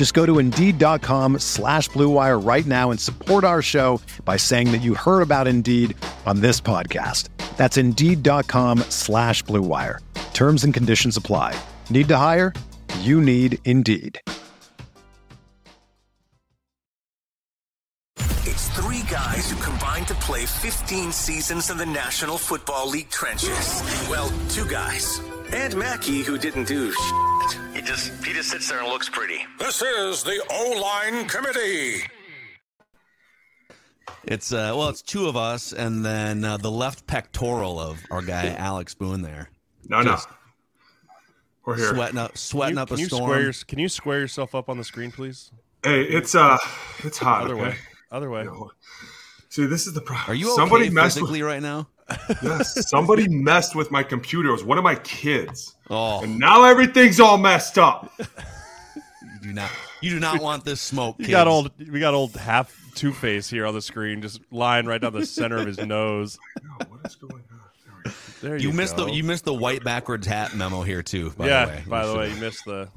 Just go to Indeed.com slash BlueWire right now and support our show by saying that you heard about Indeed on this podcast. That's Indeed.com slash BlueWire. Terms and conditions apply. Need to hire? You need Indeed. It's three guys who combined to play 15 seasons in the National Football League trenches. Well, two guys. And Mackey, who didn't do shit. He just he just sits there and looks pretty. This is the O Line Committee. It's uh, well, it's two of us, and then uh, the left pectoral of our guy Alex Boone there. No, Just no. We're here. Sweating up, sweating you, up a you storm. Square your, can you square yourself up on the screen, please? Hey, it's uh, it's hot. Other okay? way. Other way. See, this is the problem. Are you somebody okay messed physically with, right now? Yes, somebody messed with my computer. It was one of my kids, Oh, and now everything's all messed up. you do not. You do not want this smoke. You got old. We got old half Two Face here on the screen, just lying right down the center of his nose. No, what is going on? There we go. You you, missed go. the you missed the white backwards hat memo here too. By yeah. the way. by You the way, you missed the.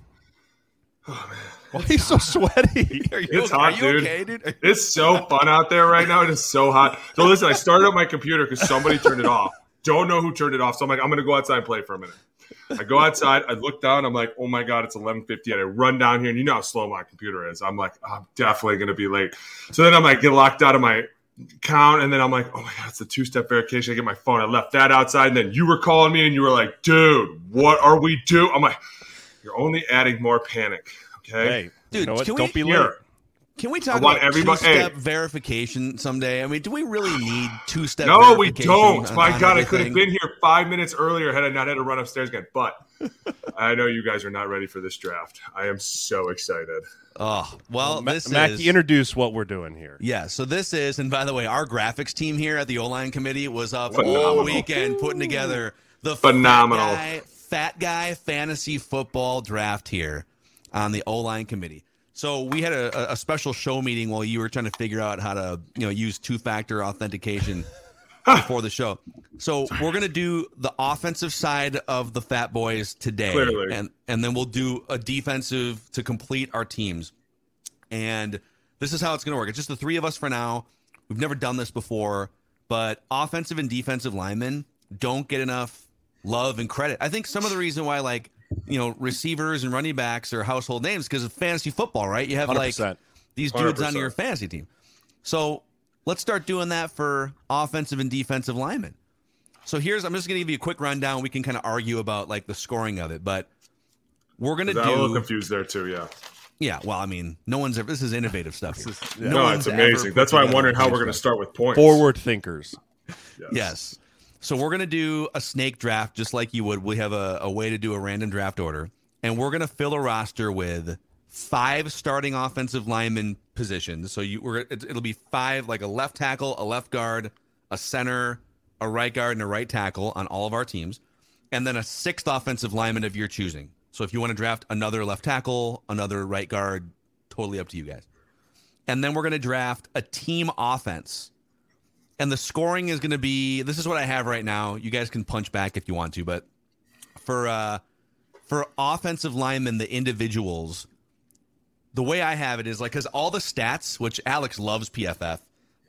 Oh, man. Why are you so sweaty? Are you, It's okay? hot, Are you dude. okay, dude? It's so fun out there right now. It is so hot. So listen, I started up my computer because somebody turned it off. Don't know who turned it off. So I'm like, I'm gonna go outside and play for a minute. I go outside. I look down. I'm like, oh my god, it's 11:50, and I run down here. And you know how slow my computer is. I'm like, I'm definitely gonna be late. So then I'm like, get locked out of my account, and then I'm like, oh my god, it's a two-step verification. I get my phone. I left that outside, and then you were calling me, and you were like, dude, what are we doing? I'm like, you're only adding more panic. Okay. Hey, Dude, you know what? can Don't we- be Here. late. Can we talk I want about everybody- two-step hey. verification someday? I mean, do we really need two-step? No, we don't. on- My on God, I could have been here five minutes earlier had I not had to run upstairs again. But I know you guys are not ready for this draft. I am so excited. Oh well, Ma- this Mackey, is introduce what we're doing here. Yeah, so this is, and by the way, our graphics team here at the O line committee was up Phenomenal. all weekend putting together the Phenomenal. fat guy, fat guy fantasy football draft here on the O line committee. So we had a, a special show meeting while you were trying to figure out how to, you know, use two factor authentication before the show. So we're gonna do the offensive side of the Fat Boys today, Clearly. and and then we'll do a defensive to complete our teams. And this is how it's going to work. It's just the three of us for now. We've never done this before, but offensive and defensive linemen don't get enough love and credit. I think some of the reason why, like, you know, receivers and running backs are household names because of fantasy football, right? You have like 100%. these dudes on 100%. your fantasy team. So let's start doing that for offensive and defensive linemen. So here's, I'm just going to give you a quick rundown. We can kind of argue about like the scoring of it, but we're going to I'm a little confused there too. Yeah. Yeah, well, I mean, no one's ever. This is innovative stuff. here. yeah. No, one's it's amazing. That's why I'm wondering how we're going to start with points. Forward thinkers. Yes. Yes. So we're gonna do a snake draft just like you would. We have a, a way to do a random draft order, and we're gonna fill a roster with five starting offensive lineman positions. So you we're it, it'll be five, like a left tackle, a left guard, a center, a right guard, and a right tackle on all of our teams, and then a sixth offensive lineman of your choosing. So if you want to draft another left tackle, another right guard, totally up to you guys. And then we're gonna draft a team offense and the scoring is going to be this is what I have right now. You guys can punch back if you want to, but for uh for offensive linemen, the individuals, the way I have it is like because all the stats, which Alex loves PFF,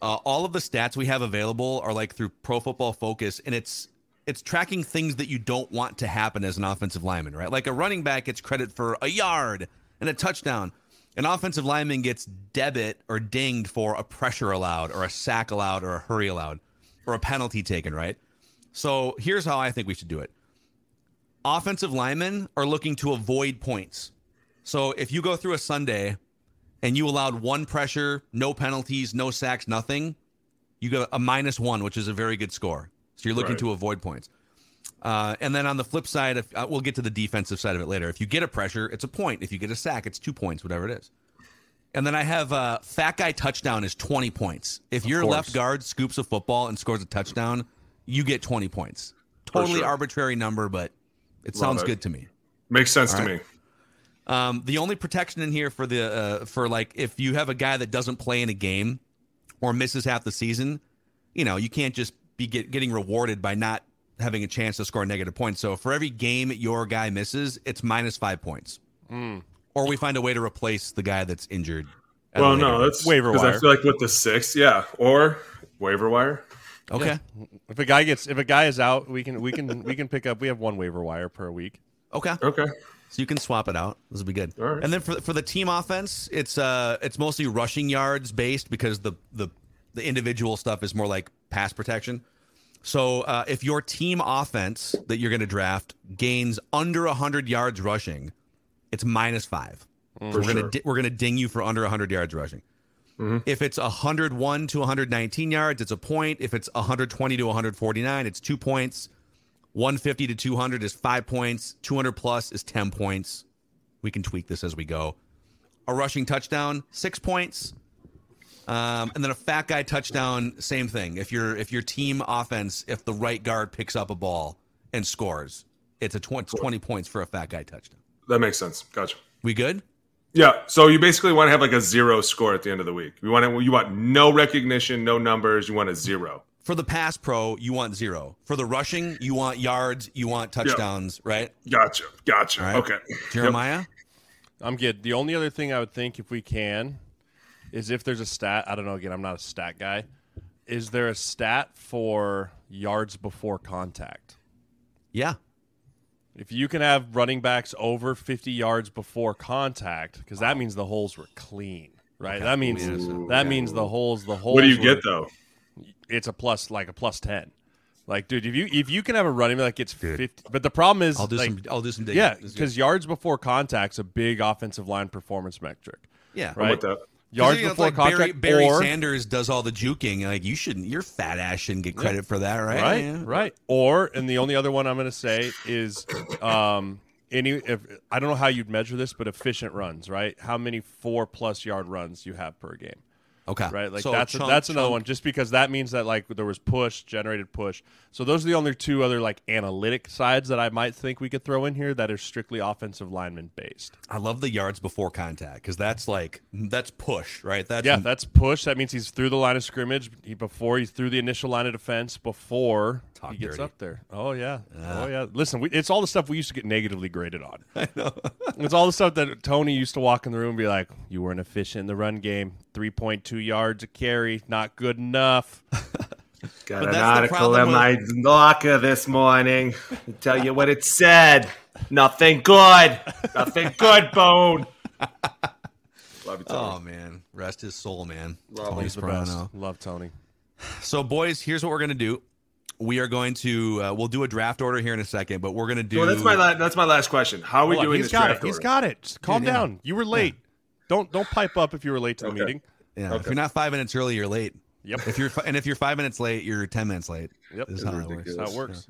uh, all of the stats we have available are like through Pro Football Focus, and it's it's tracking things that you don't want to happen as an offensive lineman, right? Like a running back gets credit for a yard and a touchdown. An offensive lineman gets debit or dinged for a pressure allowed or a sack allowed or a hurry allowed or a penalty taken, right? So here's how I think we should do it. Offensive linemen are looking to avoid points. So if you go through a Sunday and you allowed one pressure, no penalties, no sacks, nothing, you got a minus one, which is a very good score. So you're looking Right. to avoid points. Uh, and then on the flip side, if, uh, we'll get to the defensive side of it later. If you get a pressure, it's a point. If you get a sack, it's two points, whatever it is. And then I have uh, fat guy touchdown is 20 points. If your course. left guard scoops a football and scores a touchdown, you get 20 points. Totally sure. arbitrary number, but it Love sounds it. good to me. Makes sense All to right. me. Um, the only protection in here for the uh, for like if you have a guy that doesn't play in a game or misses half the season, you know, you can't just be get, getting rewarded by not having a chance to score negative points. So for every game your guy misses, it's minus five points, or we find a way to replace the guy that's injured. Well, no, that's Waiver because I feel like with the six, yeah, or waiver wire. okay. If a guy gets if a guy is out, we can we can we can pick up. We have one waiver wire per week. Okay. Okay, So you can swap it out. This will be good. All right. And then for for the team offense, it's uh it's mostly rushing yards based because the the the individual stuff is more like pass protection. So uh, if your team offense that you're going to draft gains under 100 yards rushing, it's minus five. for we're sure. gonna di- we're gonna ding you for under 100 yards rushing. If it's 101 to 119 yards, it's a point. If it's 120 to 149, it's two points. 150 to 200 is five points. 200 plus is 10 points. We can tweak this as we go. A rushing touchdown, six points. Um, and then a fat guy touchdown, same thing. If your if your team offense, if the right guard picks up a ball and scores, it's a 20, 20 points for a fat guy touchdown. that makes sense. Gotcha. We good? Yeah, so you basically want to have like a zero score at the end of the week. You want to, you want no recognition, no numbers. You want a zero. For the pass pro, you want zero. For the rushing, you want yards, you want touchdowns, right? Gotcha, gotcha. All right. Okay, Jeremiah? I'm good. The only other thing I would think if we can is if there's a stat. I don't know. Again, I'm not a stat guy. Is there a stat for yards before contact? Yeah. If you can have running backs over 50 yards before contact, because that means the holes were clean, right? That means that means the holes. The holes. What do you were- get though? It's a plus, like a plus 10. Like, dude, if you if you can have a running back that gets 50, but the problem is, I'll do like, some I'll do some digging. yeah, This is good. because yards before contact's a big offensive line performance metric. yeah. I'm Right. With. Yards You know, before like Barry, contact, Barry or Sanders does all the juking. Like you shouldn't, your fat ass shouldn't get credit for that, right? right, Yeah. right, or and the only other one I'm going to say is, um, any if I don't know how you'd measure this, but efficient runs, right? How many four plus yard runs you have per game? Okay, right? Like So that's chunk- that's another one. Just because that means that like there was push, generated push. So those are the only two other like analytic sides that I might think we could throw in here that are strictly offensive lineman based. I love the yards before contact because that's like that's push, right? That's Yeah, that's push. That means he's through the line of scrimmage he, before he's through the initial line of defense before Talk he gets dirty. up there. Oh yeah, oh yeah. Listen, we, it's all the stuff we used to get negatively graded on. I know. it's all the stuff that Tony used to walk in the room and be like, "You weren't efficient in the run game. Three point two yards a carry, not good enough." Got But an article problem in with- my locker this morning. I'll tell you what it said. Nothing good. Nothing good, Bone. Love you, Tony. Oh man, rest his soul, man. Love Tony him. The best. Love Tony. So, boys, here's what we're gonna do. We are going to uh, we'll do a draft order here in a second, but we're gonna do. Well, that's my la- that's my last question. How are we Hold doing He's this got draft it. He's got it. Just calm Dude, yeah. down. You were late. Don't don't pipe up if you were late to the Okay. meeting. yeah, If you're not five minutes early, you're late. Yep. If you're fi- and if you're five minutes late, you're ten minutes late. Yep. This is how it works. That's how it works.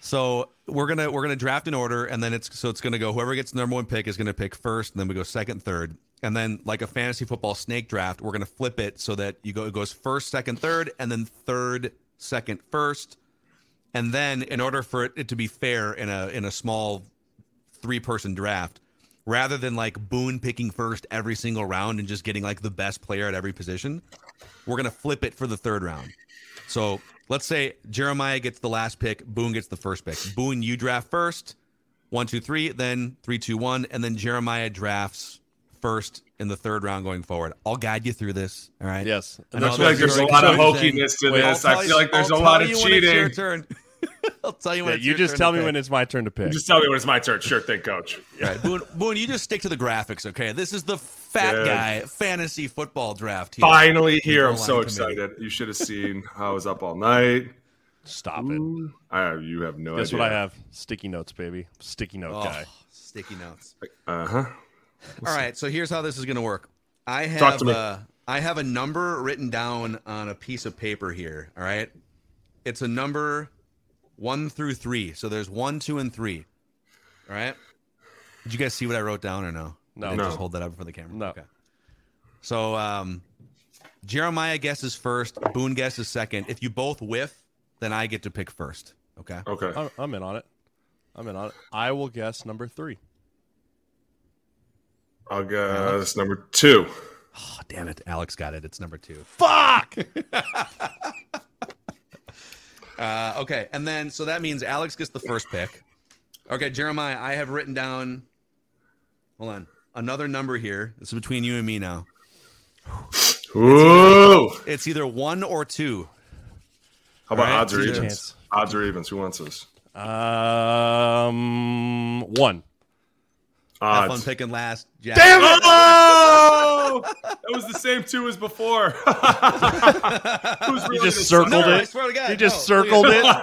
So we're gonna we're gonna draft an order, and then it's so it's gonna go whoever gets the number one pick is gonna pick first, and then we go second, third, and then like a fantasy football snake draft, we're gonna flip it so that you go it goes first, second, third, and then third, second, first, and then in order for it, it to be fair in a in a small three person draft, rather than like Boone picking first every single round and just getting like the best player at every position, we're gonna flip it for the third round. So let's say Jeremiah gets the last pick, Boone gets the first pick. Boone, you draft first, one, two, three, then three, two, one, and then Jeremiah drafts first in the third round going forward. I'll guide you through this. All right. Yes. I I feel like that's there's a lot of confusing. hokiness to Wait, this. I'll I tell feel you- like there's I'll a lot tell of you when it's your cheating. turn. I'll tell you when Yeah, it's you your just turn tell me pick. when it's my turn to pick. Just tell me when it's my turn. Sure thing, Coach. All right, Boone, Boone, you just stick to the graphics, okay? This is the fat Good. guy fantasy football draft here. Finally here. I'm so line committee. excited. You should have seen how I was up all night. Stop it. I, you have no Guess idea. what I have? Sticky notes, baby. Sticky note Oh, guy. sticky notes. Uh huh. All right, so here's how this is going to work. I have to uh, I have a number written down on a piece of paper here. All right, it's a number one through three. So there's one, two, and three. All right. Did you guys see what I wrote down or no? No. No. Just hold that up for the camera. No. Okay. So um, Jeremiah guesses first. Boone guesses second. If you both whiff, then I get to pick first. Okay. Okay. I'm, I'm in on it. I'm in on it. I will guess number three. I'll guess number two. Oh, damn it. Alex got it. It's number two. Fuck! Uh, okay, and then so that means Alex gets the first pick. Okay, Jeremiah, I have written down. Hold on, another number here. This is between you and me now. Ooh. It's either one or two. How about All right, odds or evens? Odds or evens? Who wants this? um, one. Have fun picking last. Jack. Damn it! Oh! that was the same two as before. Who's He just circled? No, it. God, He just no, circled it.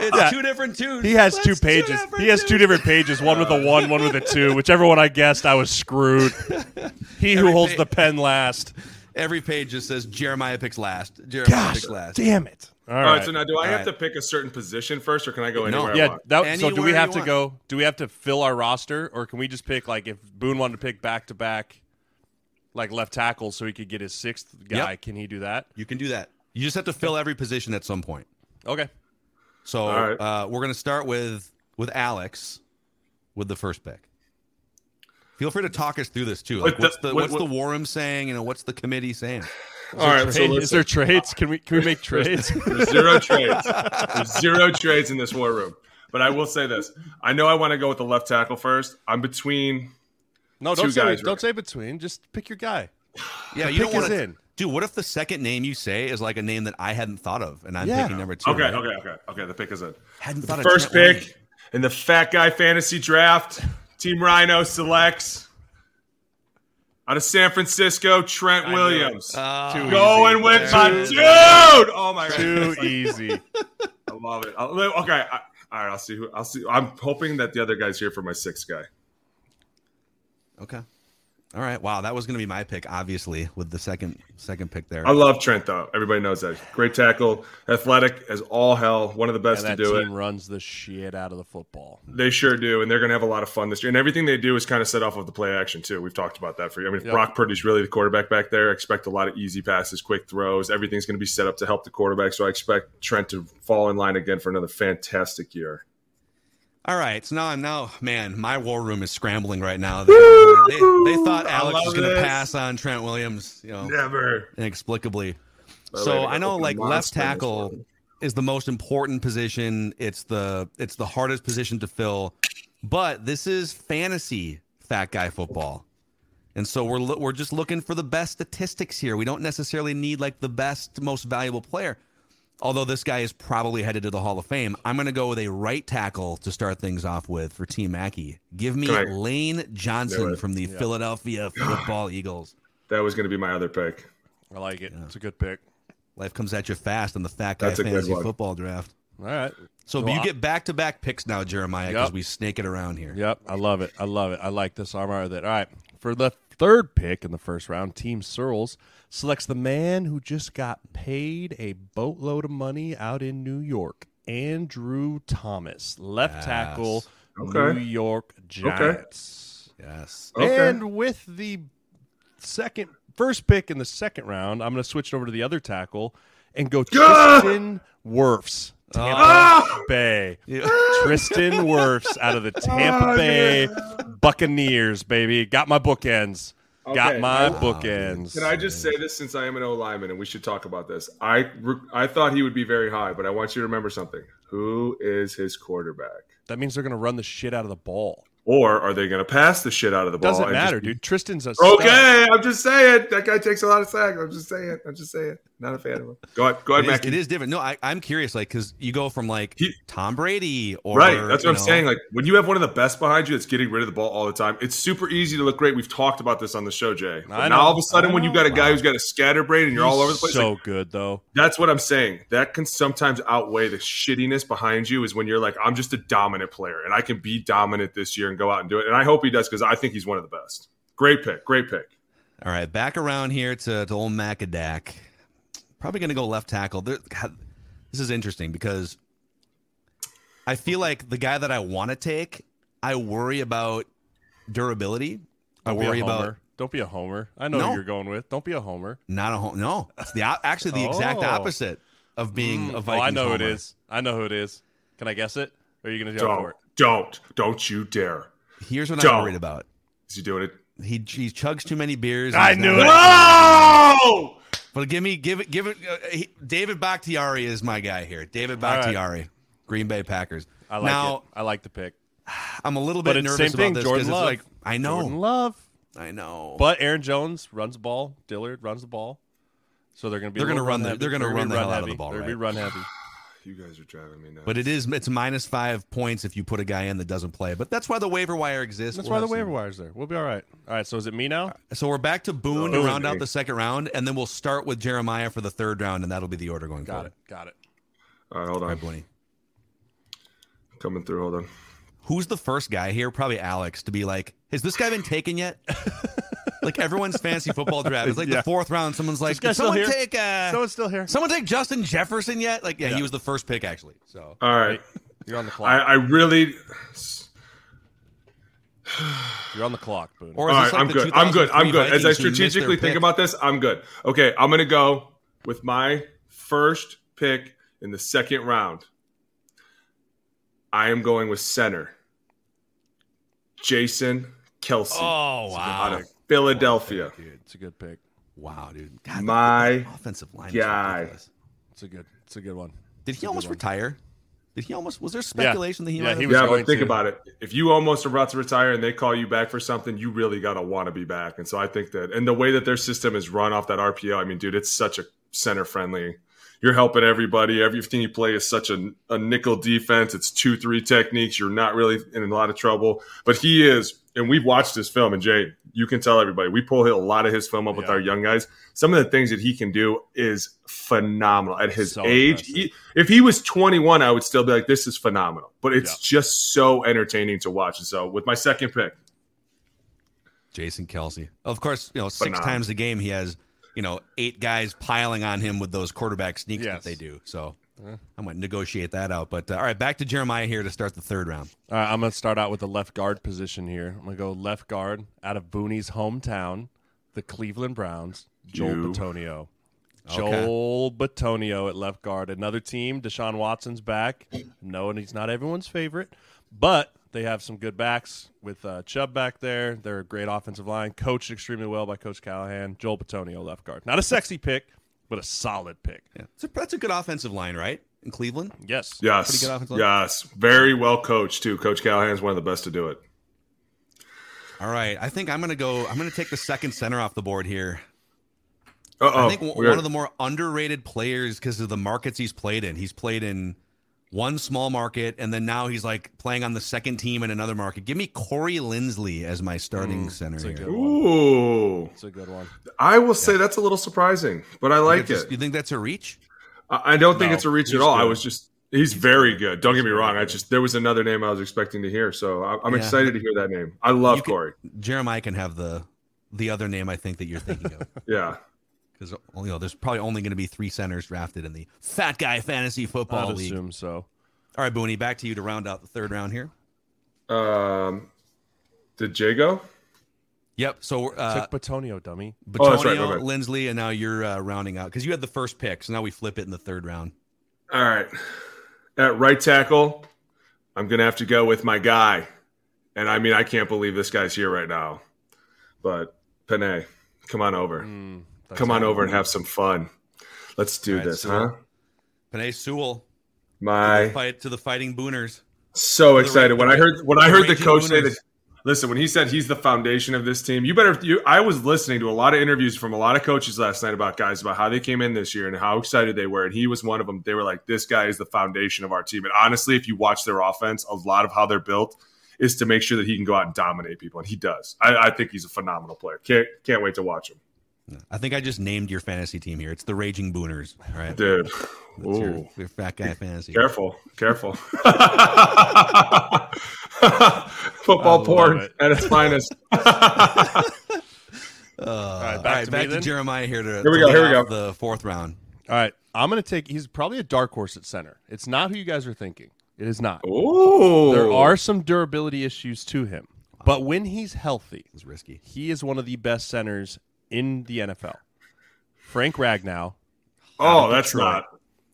It's Yeah. two different twos. He has That's two pages. different He has two different pages. One with a one, one with a two. Whichever one I guessed, I was screwed. He who Every holds pa- the pen last. Every page just says Jeremiah picks last. Jeremiah Gosh, picks last. damn it! All All right. right. So now, do I All have right. to pick a certain position first, or can I go No. anywhere I yeah. want? That, so do we have to want. go? Do we have to fill our roster, or can we just pick like if Boone wanted to pick back to back, like left tackle, so he could get his sixth guy? Yep. Can he do that? You can do that. You just have to fill every position at some point. Okay. So All right. uh, we're going to start with with Alex with the first pick. Feel free to talk us through this too. Like, But the- what's the what- what's what- the war room saying? You know, what's the committee saying? All right. So Hey, is there trades? Can we can we make trades? There's zero trades. There's zero trades in this war room. But I will say this: I know I want to go with the left tackle first. I'm between. No, Two don't say guys, don't right? say between. Just pick your guy. Yeah, you pick don't want is to. in. Dude, what if the second name you say is like a name that I hadn't thought of, and I'm Yeah. picking number two? Okay, right? okay, okay, okay. The pick is in. Hadn't The thought of first Trent pick Williams. in the Fat Guy Fantasy Draft. Team Rhino selects out of San Francisco, Trent Williams. Uh, Too Going easy. with my dude. Oh my god, Too easy. I love it. I'll, okay, I, all right. I'll see who. I'll see. I'm hoping that the other guy's here for my sixth guy. Okay. All right. Wow, that was going to be my pick, obviously, with the second second pick there. I love Trent though. Everybody knows that. Great tackle, athletic as all hell. One of the best And to that do team it. runs the shit out of the football. They sure do, and they're going to have a lot of fun this year. And everything they do is kind of set off of the play action too. We've talked about that for you. I mean, if Yep. Brock Purdy's really the quarterback back there. I expect a lot of easy passes, quick throws. Everything's going to be set up to help the quarterback. So I expect Trent to fall in line again for another fantastic year. All right. So now I'm now, man, my war room is scrambling right now. They, they, they thought Alex was going to pass on Trent Williams, you know, Never. inexplicably. By the So way, I know like left monster in this tackle is the most important position. It's the it's the hardest position to fill. But this is fantasy fat guy football. And so we're we're just looking for the best statistics here. We don't necessarily need like the best most valuable player. Although this guy is probably headed to the Hall of Fame, I'm going to go with a right tackle to start things off with for Team Mackey. Give me Can Lane Johnson from the Philadelphia Football Eagles. That was going to be my other pick. I like it. It's a good pick. Life comes at you fast in the Fat Guy That's Fantasy. Football Draft. All right. So Well, you get back to back picks now, Jeremiah, because Yep. we snake it around here. Yep, I love it. I love it. I like this. I'm all right with it. All right. For the third pick in the first round, Team Sirles selects the man who just got paid a boatload of money out in New York, Andrew Thomas, left tackle, Okay. New York Giants. Yes. Okay. And with the second, first pick in the second round, I'm going to switch over to the other tackle and go Ah! Wirfs, Tampa Ah! Bay. Tristan Wirfs out of the Tampa Oh, Bay Buccaneers, baby. Got my bookends. Got my Wow. bookends. Can I just say this since I am an O lineman and we should talk about this? I re- I thought he would be very high, but I want you to remember something. Who is his quarterback? that means they're going to run the shit out of the ball. Or are they going to pass the shit out of the ball? Doesn't matter, just- dude. Tristan's a stud. Okay, I'm just saying that guy takes a lot of sacks. I'm just saying. I'm just saying. Not a fan of him. Go ahead, go ahead, It is, Mac. it is different. No, I, I'm curious, like, because you go from like He- Tom Brady or Right, that's what I'm know, saying. Like when you have one of the best behind you that's getting rid of the ball all the time, it's super easy to look great. We've talked about this on the show, Jay. But now all of a sudden, when you've got a guy who's got a scatterbrain and you're all over the place, So like, good though. that's what I'm saying. That can sometimes outweigh the shittiness behind you. Is when you're like, I'm just a dominant player and I can be dominant this year and go out and do it. And I hope he does because I think he's one of the best. Great pick, great pick. All right, back around here to, to old Macadac. Probably going to go left tackle. There, God, this is interesting because I feel like the guy that I want to take, I worry about durability. I Don't be a worry about. Don't be a homer. I know No. who you're going with. Don't be a homer. not a home. No, it's the actually the exact Oh. opposite of being a mm. oh, I know who it homer. is. I know who it is. Can I guess it? Or are you going to go for Don't, it? don't, don't you dare. Here's what Don't. I'm worried about. Is he doing it? He he chugs too many beers. I He's knew not- it. Oh! But give me, give it, give it. Uh, he, David Bakhtiari is my guy here. David All right. Bakhtiari, Green Bay Packers. I like now, it. I like the pick. I'm a little bit nervous same thing. about this Jordan because it's like I know, Jordan Love. I know. But Aaron Jones runs the ball. Dillon runs the ball. So they're going to be. They're gonna little run the- heavy. they're gonna gonna run the hell out of the ball, They're right? to be run heavy. You guys are driving me nuts. But it is it's minus five points if you put a guy in that doesn't play. But that's why the waiver wire exists. That's We'll why the have some- waiver wire's there. We'll be all right. All right. So is it me now? So we're back to Boone to Boone, round out eh? the second round, and then we'll start with Jeremiah for the third round, and that'll be the order going Got forward. it. Got it. All right, hold on. right, Booney. Coming through. Hold on. Who's the first guy here? Probably Alex to be like, has this guy been taken yet? like everyone's fantasy football draft. It's like Yeah. the fourth round. Someone's like, This did someone here? take uh, Someone's still here. someone take Justin Jefferson yet? Like, yeah, he was the first pick actually. So All right. You're on the clock. I, I really. You're on the clock, Boone. or All is right, this like I'm good. I'm good. I'm good. As I Vikings who missed their strategically think pick? about this, I'm good. Okay, I'm going to go with my first pick in the second round. I am going with center Jason Kelce Oh out wow, of Philadelphia. It's a good pick. wow, dude. God, My offensive line. is guy. It's a good. It's a good one. Did he almost one. retire? Did he almost? Was there speculation that he? Yeah, might he have- was Yeah, going but think to. about it. If you almost are about to retire and they call you back for something, you really got to want to be back. And so I think that, and the way that their system is run off that RPO, I mean, dude, it's such a center friendly. You're helping everybody. Everything you play is such a, a nickel defense. It's two, three techniques. You're not really in a lot of trouble. But he is, and we've watched his film. And Jay, you can tell everybody, we pull a lot of his film up with Yeah. our young guys. Some of the things that he can do is phenomenal at his So age. He, if he was 21, I would still be like, this is phenomenal. But it's just so entertaining to watch. And so with my second pick, Jason Kelce. Of course, you know, six Phenomenal. times a game he has, you know, eight guys piling on him with those quarterback sneaks Yes. that they do. So I might negotiate that out. But uh, all right, back to Jeremiah here to start the third round. All right, I'm going to start out with the left guard position here. I'm going to go left guard out of Booney's hometown, the Cleveland Browns, Joel You. Bitonio. Okay. Joel Bitonio at left guard. Another team, Deshaun Watson's back. No, and he's not everyone's favorite, but they have some good backs with uh, Chubb back there. They're a great offensive line, coached extremely well by Coach Callahan. Joel Bitonio left guard. Not a sexy pick, but a solid pick. Yeah, it's that's a good offensive line, right? In Cleveland. Yes. yes, Pretty good offensive line. yes, very well coached too. Coach Callahan's one of the best to do it. All right, I think I'm gonna go. I'm gonna take the second center off the board here. Uh I think w- one of the more underrated players because of the markets he's played in. He's played in one small market, and then now he's like playing on the second team in another market. Give me Corey Linsley as my starting mm, center That's a here. one. Ooh, It's a good one. I will say that's a little surprising, but I like Just- it. You think that's a reach? I I don't think it's a reach at all. I was just he's very good. Don't get me wrong. I just there was another name I was expecting to hear, so I- I'm Yeah. excited to hear that name. I love You can- Corey. Jeremiah can have the the other name I think that you're thinking of. Yeah. Because you know, there's probably only going to be three centers drafted in the Fat Guy Fantasy Football I'd League. assume so. All right, Booney, back to you to round out the third round here. Um, did Jay go? Yep. So uh, Took Bitonio, dummy. Bitonio, Oh, that's right, my. Linsley, and now you're uh, rounding out because you had the first pick. So now we flip it in the third round. All right. At right tackle, I'm gonna have to go with my guy, and I mean I can't believe this guy's here right now, but Penei, come on over, Mm, that's come on over and have some fun. Let's do right, this, so- huh? Penei Sewell, My fight to the Fighting Booners. so excited when I heard when I heard the coach say that Listen, when he said he's the foundation of this team, you better. You, I was listening to a lot of interviews from a lot of coaches last night about guys about how they came in this year and how excited they were, and he was one of them. They were like, "This guy is the foundation of our team." And honestly, if you watch their offense, a lot of how they're built is to make sure that he can go out and dominate people, and he does. I, I think he's a phenomenal player. Can't can't wait to watch him. I think I just named your fantasy team here. It's the Raging Booners. right? dude. That's your, your, fat guy fantasy. Careful, careful. Football porn it. at its finest. Uh, all right, back, all right, to, back to, Jeremiah here to here we go. Here we go. The fourth round. All right, I'm going to take. He's probably a dark horse at center. It's not who you guys are thinking. It is not. Ooh. There are some durability issues to him, but when he's healthy, it's risky. He is one of the best centers in the NFL. Frank Ragnow. Oh, that's Detroit. not.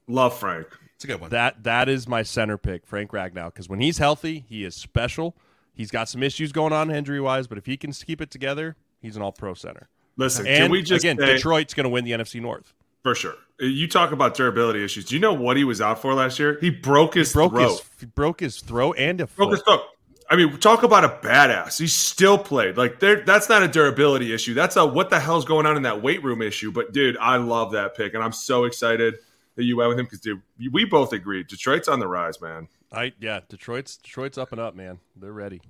Love Frank. It's a good one. That that is my center pick, Frank Ragnow, because when he's healthy, he is special. He's got some issues going on injury wise, but if he can keep it together, he's an All Pro center. Listen, and can we just again? say, Detroit's going to win the NFC North for sure. You talk about durability issues. Do you know what he was out for last year? He broke his he broke throat. His, he broke his throat and a broke foot. his throat. I mean, talk about a badass. He still played. Like that's not a durability issue. That's a what the hell's going on in that weight room issue. But dude, I love that pick, and I'm so excited that you went with him because dude, we both agreed Detroit's on the rise, man. I yeah, Detroit's Detroit's up and up, man. They're ready.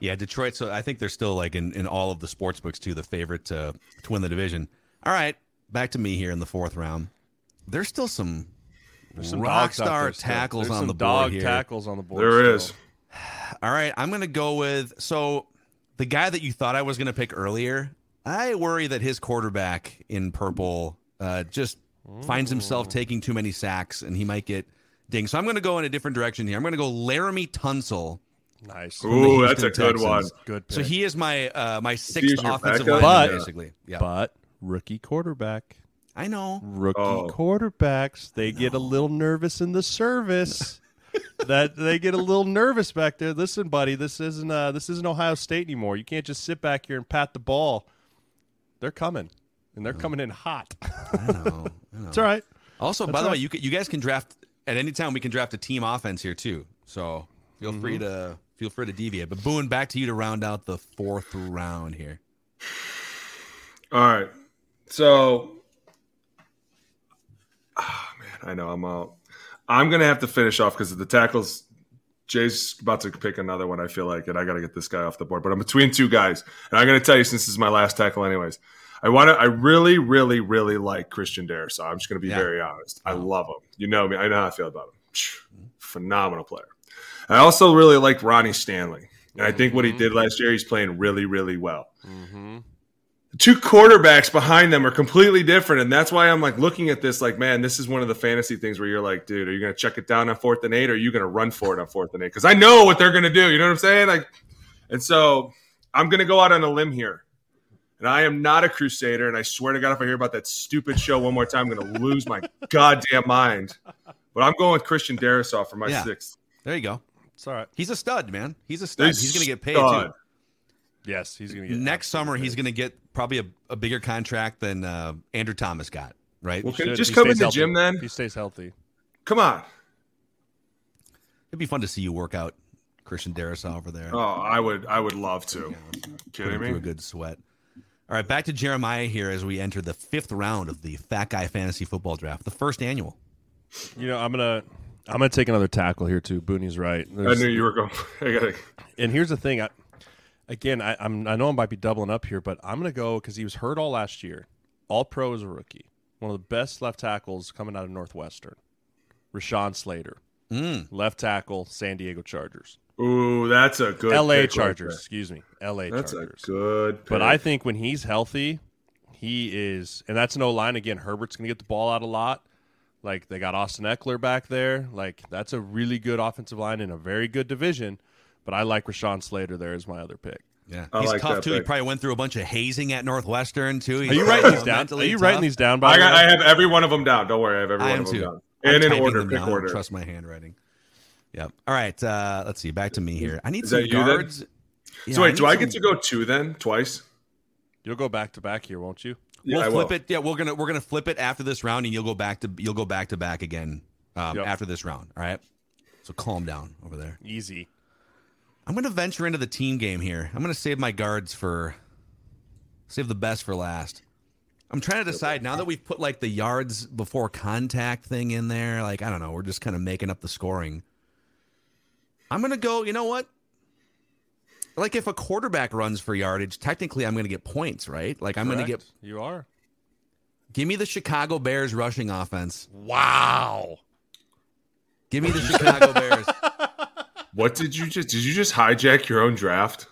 Yeah, Detroit. So I think they're still like in, in all of the sports books too, the favorite to to win the division. All right, back to me here in the fourth round. There's still some, There's some rock star tackles There's on some the board dog here. tackles on the board. There still. is. All right, I'm gonna go with so the guy that you thought I was gonna pick earlier. I worry that his quarterback in purple uh, just finds himself taking too many sacks and he might get dinged. So I'm gonna go in a different direction here. I'm gonna go Laremy Tunsil. Nice. Ooh, that's a Houston good one. Good pick. So he is my uh, my sixth offensive backup? lineman, But- basically. Yeah, But rookie quarterback. I know. Rookie Oh. quarterbacks, they get a little nervous in the service. That they get a little nervous back there. Listen, buddy, this isn't uh, this isn't Ohio State anymore. You can't just sit back here and pat the ball. They're coming, and they're coming in hot. I know. I know. It's all right. Also, by the all way, you can, you guys can draft at any time. We can draft a team offense here too. So feel Mm-hmm. free to feel free to deviate. But Boone, back to you to round out the fourth round here. All right. So, ah, man, I know I'm out. I'm gonna have to finish off because of the tackles. Jay's about to pick another one. I feel like, and I got to get this guy off the board. But I'm between two guys, and I'm gonna tell you since this is my last tackle, anyways. I want to. I really, really, really like Christian Dare. So I'm just gonna be Yeah. very honest. I love him. You know me. I know how I feel about him. Phenomenal player. I also really like Ronnie Stanley, and I think what he mm-hmm. did last year, he's playing really, really well mm-hmm. Two quarterbacks behind them are completely different and that's why i'm like looking at this like man this is one of the fantasy things where you're like dude are you going to check it down on fourth and eight or are you going to run for it on fourth and eight because i know what they're going to do you know what i'm saying like and so i'm going to go out on a limb here and i am not a crusader and i swear to god if i hear about that stupid show one more time i'm going to lose my goddamn mind but i'm going with christian Darrisaw for my Yeah. sixth There you go. It's all right. He's a stud, man. He's a stud. He's He's, going to get paid stud. too. Yes, he's gonna get Next summer, paid. he's going to get probably a, a bigger contract than uh, Andrew Thomas got. Right? Well, can- just come in the healthy. gym then. If he stays healthy. come on It'd be fun to see you work out, Christian Darrisaw over there. oh i would i would love to kidding Put him through a good sweat. All right, back to Jeremiah here as we enter the fifth round of the Fat Guy Fantasy Football Draft, the first annual. You know, I'm gonna I'm gonna take another tackle here too. Booney's right. i knew you were going i gotta and here's the thing. I, again, I, I'm I know I might be doubling up here, but I'm gonna go because he was hurt all last year. All pro as a rookie, one of the best left tackles coming out of Northwestern. Rashawn Slater, Mm. left tackle, San Diego Chargers, Ooh, that's a good L.A. pick right Chargers. there. excuse me, L.A. That's Chargers. a good. Pick. But I think when he's healthy, he is, and that's no line. Again, Herbert's going to get the ball out a lot. Like they got Austin Ekeler back there. Like that's a really good offensive line in a very good division. But I like Rashawn Slater there as my other pick. Yeah, I he's like tough that too. He probably went through a bunch of hazing at Northwestern too. He's Are you writing these down? Are you tough. writing these down? By I the got. way? I have every one of them down. Don't worry, I have every I one of them too. down. I'm And in typing order, them pick down. Order. Trust my handwriting. Yep. All right. Uh, let's see. Back to me here. I need Is some that you guards. Yeah, so wait, need do I get to go two then twice? You'll go back to back here, won't you? Yeah, we'll I flip will. it. Yeah, we're gonna we're gonna flip it after this round, and you'll go back to you'll go back to back again um, Yep. after this round. All right. So calm down over there. Easy. I'm going to venture into the team game here. I'm going to save my guards for save the best for last. I'm trying to decide now that we've put like the yards before contact thing in there. Like I don't know, we're just kind of making up the scoring. I'm going to go. You know what? Like if a quarterback runs for yardage, technically I'm going to get points, right? Like I'm going to get. You are. Give me the Chicago Bears rushing offense. Wow. Give me the Chicago Bears. What did you just? Did you just hijack your own draft?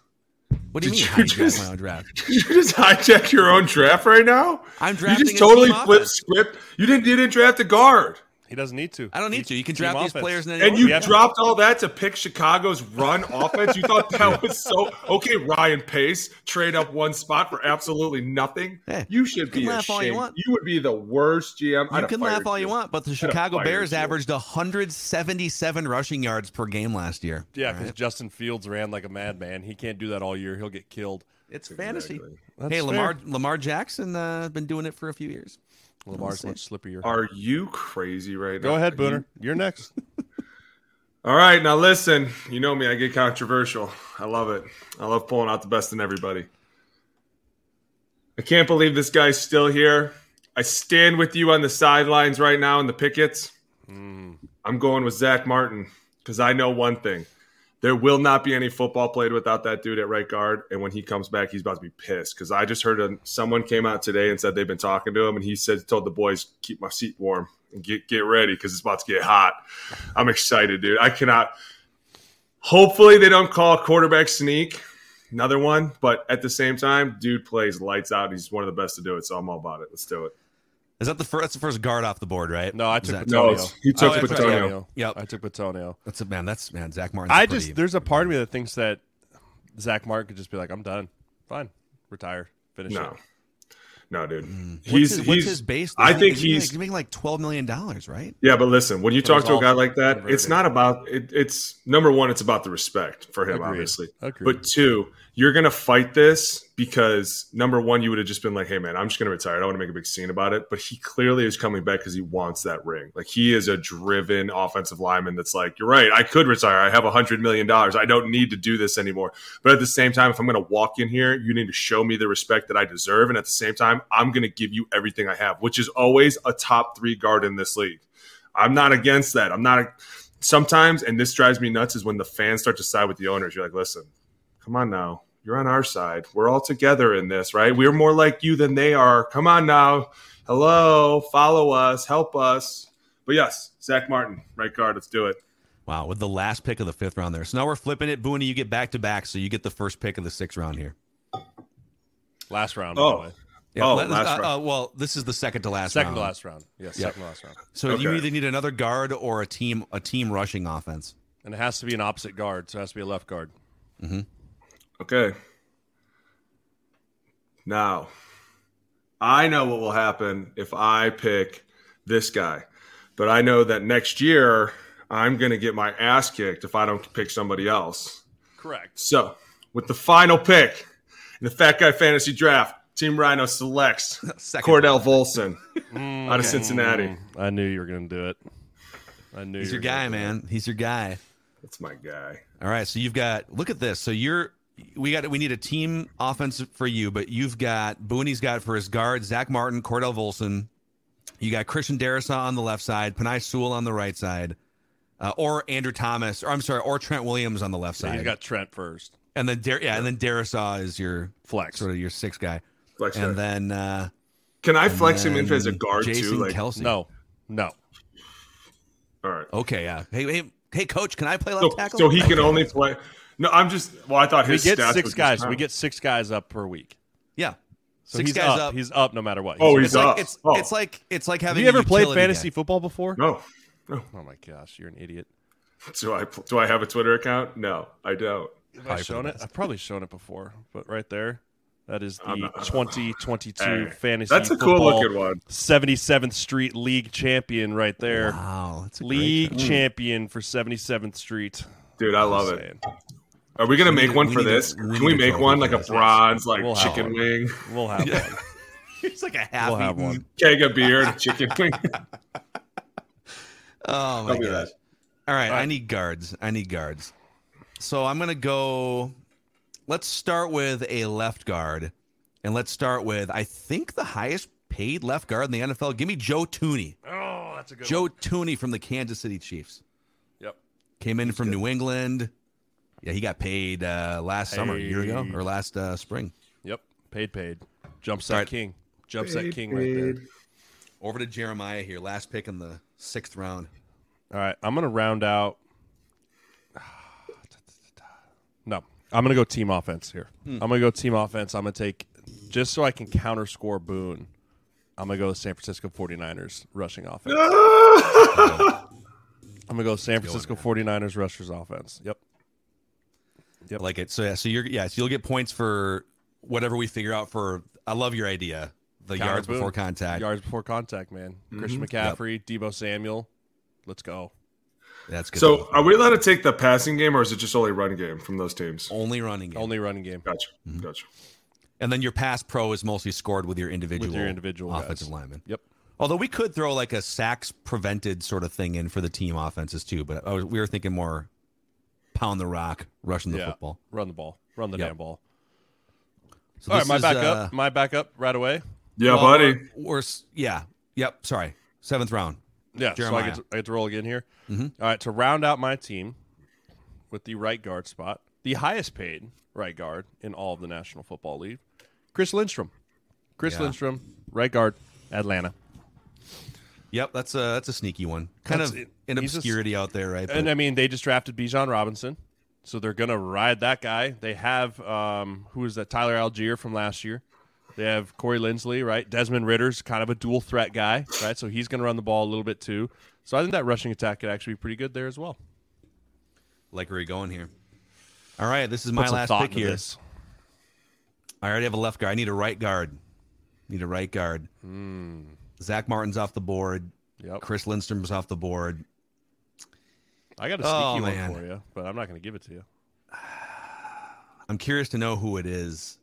What do you Did mean? you hijack just- my own draft? Did you just hijack your own draft right now? I'm You drafting just totally flipped offense. script. You didn't. You didn't draft a guard. He doesn't need to. I don't need to. You can Team draft these offense. players in any And you dropped all that to pick Chicago's run offense. You thought that was so okay. Ryan Pace trade up one spot for absolutely nothing. Hey, you should you be laugh all you ashamed. want. You would be the worst GM. I'd You can laugh all you want, but the Chicago Bears you. averaged 177 rushing yards per game last year. Yeah, because right? Justin Fields ran like a madman. He can't do that all year. He'll get killed. it's fantasy. Exactly. That's hey, fair. Lamar Lamar Jackson uh, been doing it for a few years. Lamar's much slipperier. Are you crazy right now? Go ahead, Are you- Booner. You're next. All right, now listen. You know me. I get controversial. I love it. I love pulling out the best in everybody. I can't believe this guy's still here. I stand with you on the sidelines right now in the pickets. Mm. I'm going with Zach Martin because I know one thing. There will not be any football played without that dude at right guard. And when he comes back, he's about to be pissed because I just heard a, someone came out today and said they've been talking to him, and he said told the boys keep my seat warm and get get ready because it's about to get hot. I'm excited, dude. I cannot. Hopefully, they don't call quarterback sneak, another one. But at the same time, dude plays lights out. He's one of the best to do it, so I'm all about it. Let's do it. Is that the first? That's the first guard off the board, right? No, I Is took that- No, Bitonio. it's- he took Oh, that's right, yeah. Yep. I took Bitonio. That's a man. That's man. Zach Martin. I just there's a part of me that thinks that Zach Martin could just be like, I'm done. Fine. Retire. Finish No, it. no, dude. Hmm. what's He's his, he's. what's his base? I think he's, he's. he's making like 12 million dollars, right? Yeah, but listen, when you talk to a guy like that, it's not about it, it's number one, it's about the respect for him, Agreed. obviously. Agreed. But two, you're gonna fight this because number one, you would have just been like, "Hey, man, I'm just gonna retire. I don't want to make a big scene about it." But he clearly is coming back because he wants that ring. Like he is a driven offensive lineman that's like, "You're right. I could retire. I have a hundred million dollars. I don't need to do this anymore." But at the same time, if I'm gonna walk in here, you need to show me the respect that I deserve, and at the same time, I'm gonna give you everything I have, which is always a top three guard in this league. I'm not against that. I'm not. A, sometimes, and this drives me nuts, is when the fans start to side with the owners. You're like, listen, come on now. You're on our side. We're all together in this, right? We're more like you than they are. Come on now. Hello, follow us, help us. But yes, Zach Martin, right guard. Let's do it. Wow, with the last pick of the fifth round there. So now we're flipping it. Booney, you get back to back, so you get the first pick of the sixth round here. Last round, by Oh. the way. Yeah, Oh, let- last uh, round. uh, well, this is the second to last Second round. to last round. Yes, Yep. second to last round. So you either need another guard or a team a team rushing offense. And it has to be an opposite guard, so it has to be a left guard. Okay. Now, I know what will happen if I pick this guy, but I know that next year I'm going to get my ass kicked if I don't pick somebody else. Correct. So, with the final pick in the Fat Guy Fantasy Draft, Team Rhino selects Second. Cordell Volson mm, out of Cincinnati. I knew you were going to do it. I knew He's you your guy, man. He's your guy. That's my guy. All right, so you've got look at this. So you're we got we need a team offense for you, but you've got Booney's got for his guard Zach Martin, Cordell Volson. You got Christian Darrisaw on the left side, Penei Sewell on the right side, uh, or Andrew Thomas, or I'm sorry, or Trent Williams on the left Yeah, side. he's got Trent first. and then Dar- yeah, and then Darrisaw is your Flex. sort of your sixth guy, Flex and guy. then uh, Can I flex him and in as a guard Jason too? Like, Kelce. No, no. all right. okay, yeah. Hey, hey, hey, coach, can I play left So, tackle? so he can Okay. only play. No, I'm just. Well, I thought We his get stats six was guys. We get six guys up per week. yeah. So Six he's guys up. up. He's up no matter what. Oh, up. he's It's like up. it's Oh. it's like it's like Have having. you a ever played fantasy guy. football before? no. Oh my gosh, you're an idiot. Do I do I have a Twitter account? No, I don't. Have I shown it? I've probably shown it before, but right there, that is the not- 2022 Hey, fantasy. that's a cool looking one. 77th Street League champion right there. Wow, that's a League job. Mm. champion for 77th Street. Dude, I love it. saying. Are we gonna We make need- one for need a- this? we Can we make one like a this, yes. bronze, like We'll chicken one. wing, We'll have one. It's like a half. We'll have one. keg of beer, and a chicken wing? Oh my I'll gosh! that. All right, I need guards. I need guards. So I'm gonna go. Let's start with a left guard, and let's start with I think the highest paid left guard in the NFL. Give me Joe Thuney. Oh, that's a good Joe Thuney from the Kansas City Chiefs Yep. came in from New England. Yeah, he got paid uh, last summer, a year ago, or last uh, spring. Yep. Paid, paid. Jump set All right. king. Jump set king right there. Over to Jeremiah here, last pick in the sixth round. All right, I'm gonna round out. No, I'm gonna go team offense here. I'm gonna go team offense. I'm gonna take just so I can counter score Boone. I'm gonna go with San Francisco 49ers rushing offense. I'm gonna go San Francisco 49ers rushers offense. Yep. I like it. So yeah, so you're yeah, so you'll get points for whatever we figure out for. I love your idea. The Counter yards Boone. before contact. Yards before contact, man. Mm-hmm. Christian McCaffrey, Deebo Samuel. Let's go. That's good. So, are we allowed to take the passing game, or is it just only run game from those teams? only running game. Only running game. Gotcha. Mm-hmm. Gotcha. And then your pass pro is mostly scored with your individual, with your individual guys. offensive lineman. Yep. Although we could throw like a sacks prevented sort of thing in for the team offenses too, but I was, we were thinking more pound the rock, rushing the yeah. football. Run the ball. Run the Yep. damn ball. So All right, my is, backup. uh, my backup right away. Yeah, well, buddy. We're, we're yeah, yep. Sorry, seventh round. Yeah, so I get, to, I get to roll again here. All right, to round out my team with the right guard spot, the highest paid right guard in all of the National Football League, Chris Lindstrom. Chris Yeah. Lindstrom, right guard, Atlanta. Yep, that's a that's a sneaky one. Kind That's of it. in He's a obscurity out there, right? And I mean, they just drafted Bijan Robinson, so they're gonna ride that guy. They have um, who is that? Tyler Allgeier from last year. They have Corey Linsley, right? Desmond Ridder's kind of a dual threat guy, right? So he's gonna run the ball a little bit too. So I think that rushing attack could actually be pretty good there as well. like where are you going here? All right, this is my last pick here. this. I already have a left guard. I need a right guard. Need a right guard. Hmm. Zack Martin's off the board. Yep. Chris Lindstrom's off the board. I got a sneaky Oh, one man. for you, but I'm not going to give it to you. I'm curious to know who it is.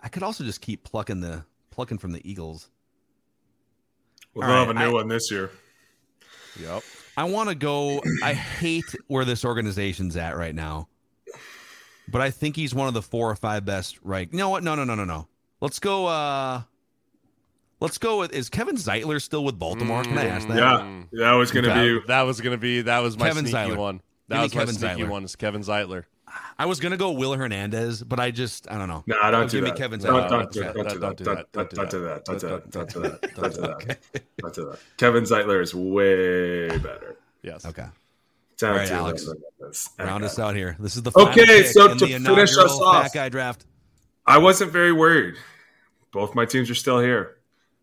I could also just keep plucking the plucking from the Eagles. We'll All have a new I- one this year. Yep. I want to go. I hate where this organization's at right now, but I think he's one of the four or five best. Right? You know what? No, no, no, no, no. Let's go. uh Let's go with. Is Kevin Zeitler still with Baltimore? Can I ask mm, that? Yeah, mm. that was going to That, be. that was going to be that was my Kevin sneaky Zeitler. one. That Give me was my Kevin sneaky Zeitler. one. Is Kevin Zeitler. I was gonna go Will Hernandez, but I just I don't know. Nah, don't do give that. me Kevin Don't, Zeitler. don't, do Don't that. do Don't do that. that. Don't do that. do that. Don't do that. Don't Don't do do that. that. Don't do that. Don't do that. Kevin Zeitler is way better. Yes. Okay, Down All right, Alex. round us out here. This is the Okay, so to finish us off- Guy Draft. I wasn't very worried. Both my teams are still here.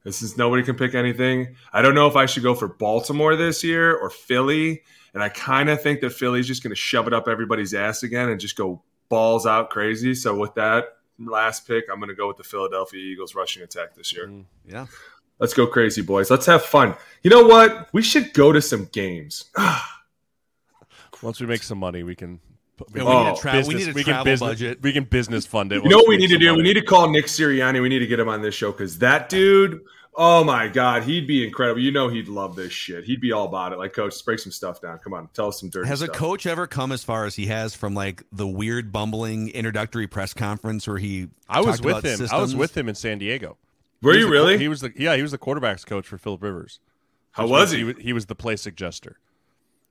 Is nobody can pick anything. I don't know if I should go for Baltimore this year or Philly. And I kind of think that Philly's just going to shove it up everybody's ass again and just go balls out crazy. So with that last pick, I'm going to go with the Philadelphia Eagles rushing attack this year. Mm, yeah, Let's go crazy, boys. Let's have fun. You know what? We should go to some games. Once we make some money, we can. We Yeah, can need Oh, a tra- we business- need a can travel business, budget. We can business fund it. You know what we need to some do? We need to call Nick Sirianni. We need to get him on this show because that dude, oh my God, he'd be incredible. You know he'd love this shit. He'd be all about it. Like, coach, break some stuff down. Come on, tell us some dirty Has a coach ever come as far as he has from like the weird bumbling introductory press conference where he I was with about him. I was with him in San Diego. Were He you was the- really? He was the yeah. He was the quarterbacks coach for Philip Rivers. How was He he? he was the play suggester.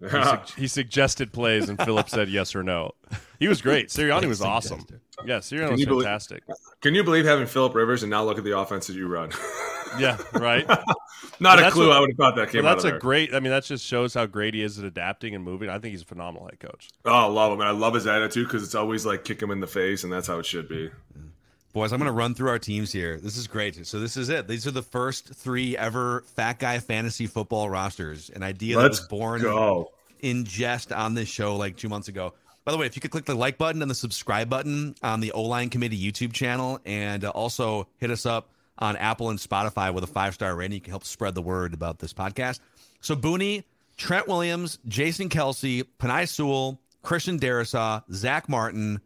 He, sug- he suggested plays, and Philip said yes or no. He was great. Sirianni was awesome. Yeah, Sirianni was you believe- fantastic. Can you believe having Philip Rivers and now look at the offense that you run? Yeah, right. Not a clue. what- I would have thought that came out that's of a great. I mean, that just shows how great he is at adapting and moving. I think he's a phenomenal head coach. oh, I love him. And I love his attitude because it's always like kick him in the face, and that's how it should be. Boys, I'm going to run through our teams here. This is great. So this is it. These are the first three ever Fat Guy fantasy football rosters. An idea Let's that was born go. In jest on this show like two months ago. By the way, if you could click the like button and the subscribe button on the O Line Committee YouTube channel, and uh, also hit us up on Apple and Spotify with a five star rating, you can help spread the word about this podcast. So Booney, Trent Williams, Jason Kelce, Penei Sewell, Christian Darrisaw, Zack Martin,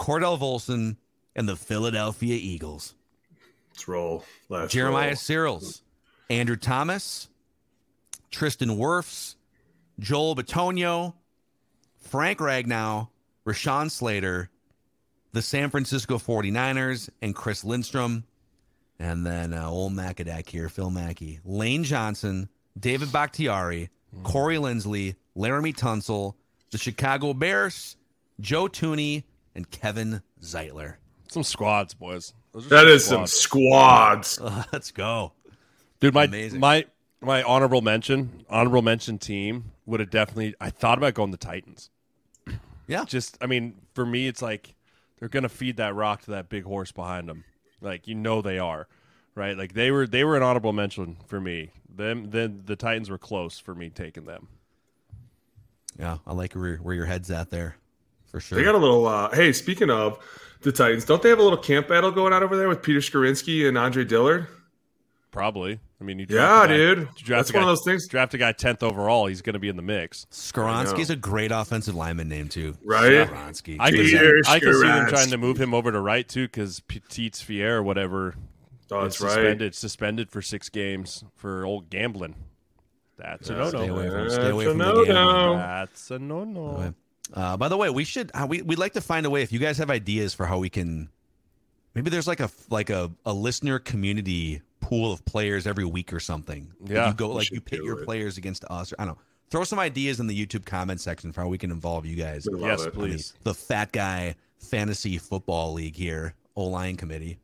Cordell Volson, and the Philadelphia Eagles. Let's roll. Let's Jeremiah roll. Sirles, Andrew Thomas, Tristan Wirfs, Joel Bitonio, Frank Ragnow, Rashawn Slater, the San Francisco 49ers, and Chris Lindstrom. And then uh, old Macadac here, Phil Mackey, Lane Johnson, David Bakhtiari, Corey Linsley, Laremy Tunsil, the Chicago Bears, Joe Thuney, and Kevin Zeitler. Some squads, boys. Those are That is some squads. squads. Uh, let's go. Dude, my Amazing. my my honorable mention, honorable mention team would have definitely. I thought about going the Titans. Yeah. Just, I mean, for me, it's like they're gonna feed that rock to that big horse behind them. Like you know they are, right? Like they were they were an honorable mention for me. Them then the Titans were close for me taking them. Yeah, I like where, where your head's at there, for sure. They got a little. Uh, hey, speaking of the Titans, don't they have a little camp battle going on over there with Peter Skoronski and Andre Dillard? Probably. I mean, you Yeah, draft a guy- dude. you draft That's a one of those things. Draft a guy tenth overall, he's going to be in the mix. Skoronski's a great offensive lineman name too. Right? Skoronski. I can see, Peter I can see them trying to move him over to right too, because Petit's Fier or whatever Oh, is that's right. suspended suspended for six games for old gambling. That's a no Stay away no. from, stay away That's from a the no-no. gambling. That's a no no. Uh, by the way, we should uh, we we'd like to find a way if you guys have ideas for how we can maybe there's like a like a, a listener community pool of players every week or something. Yeah, you go like you pit your it. players against us. Or, I don't know. Throw some ideas in the YouTube comment section for how we can involve you guys. Yes, it. please. The Fat Guy Fantasy Football League here, O Line Committee.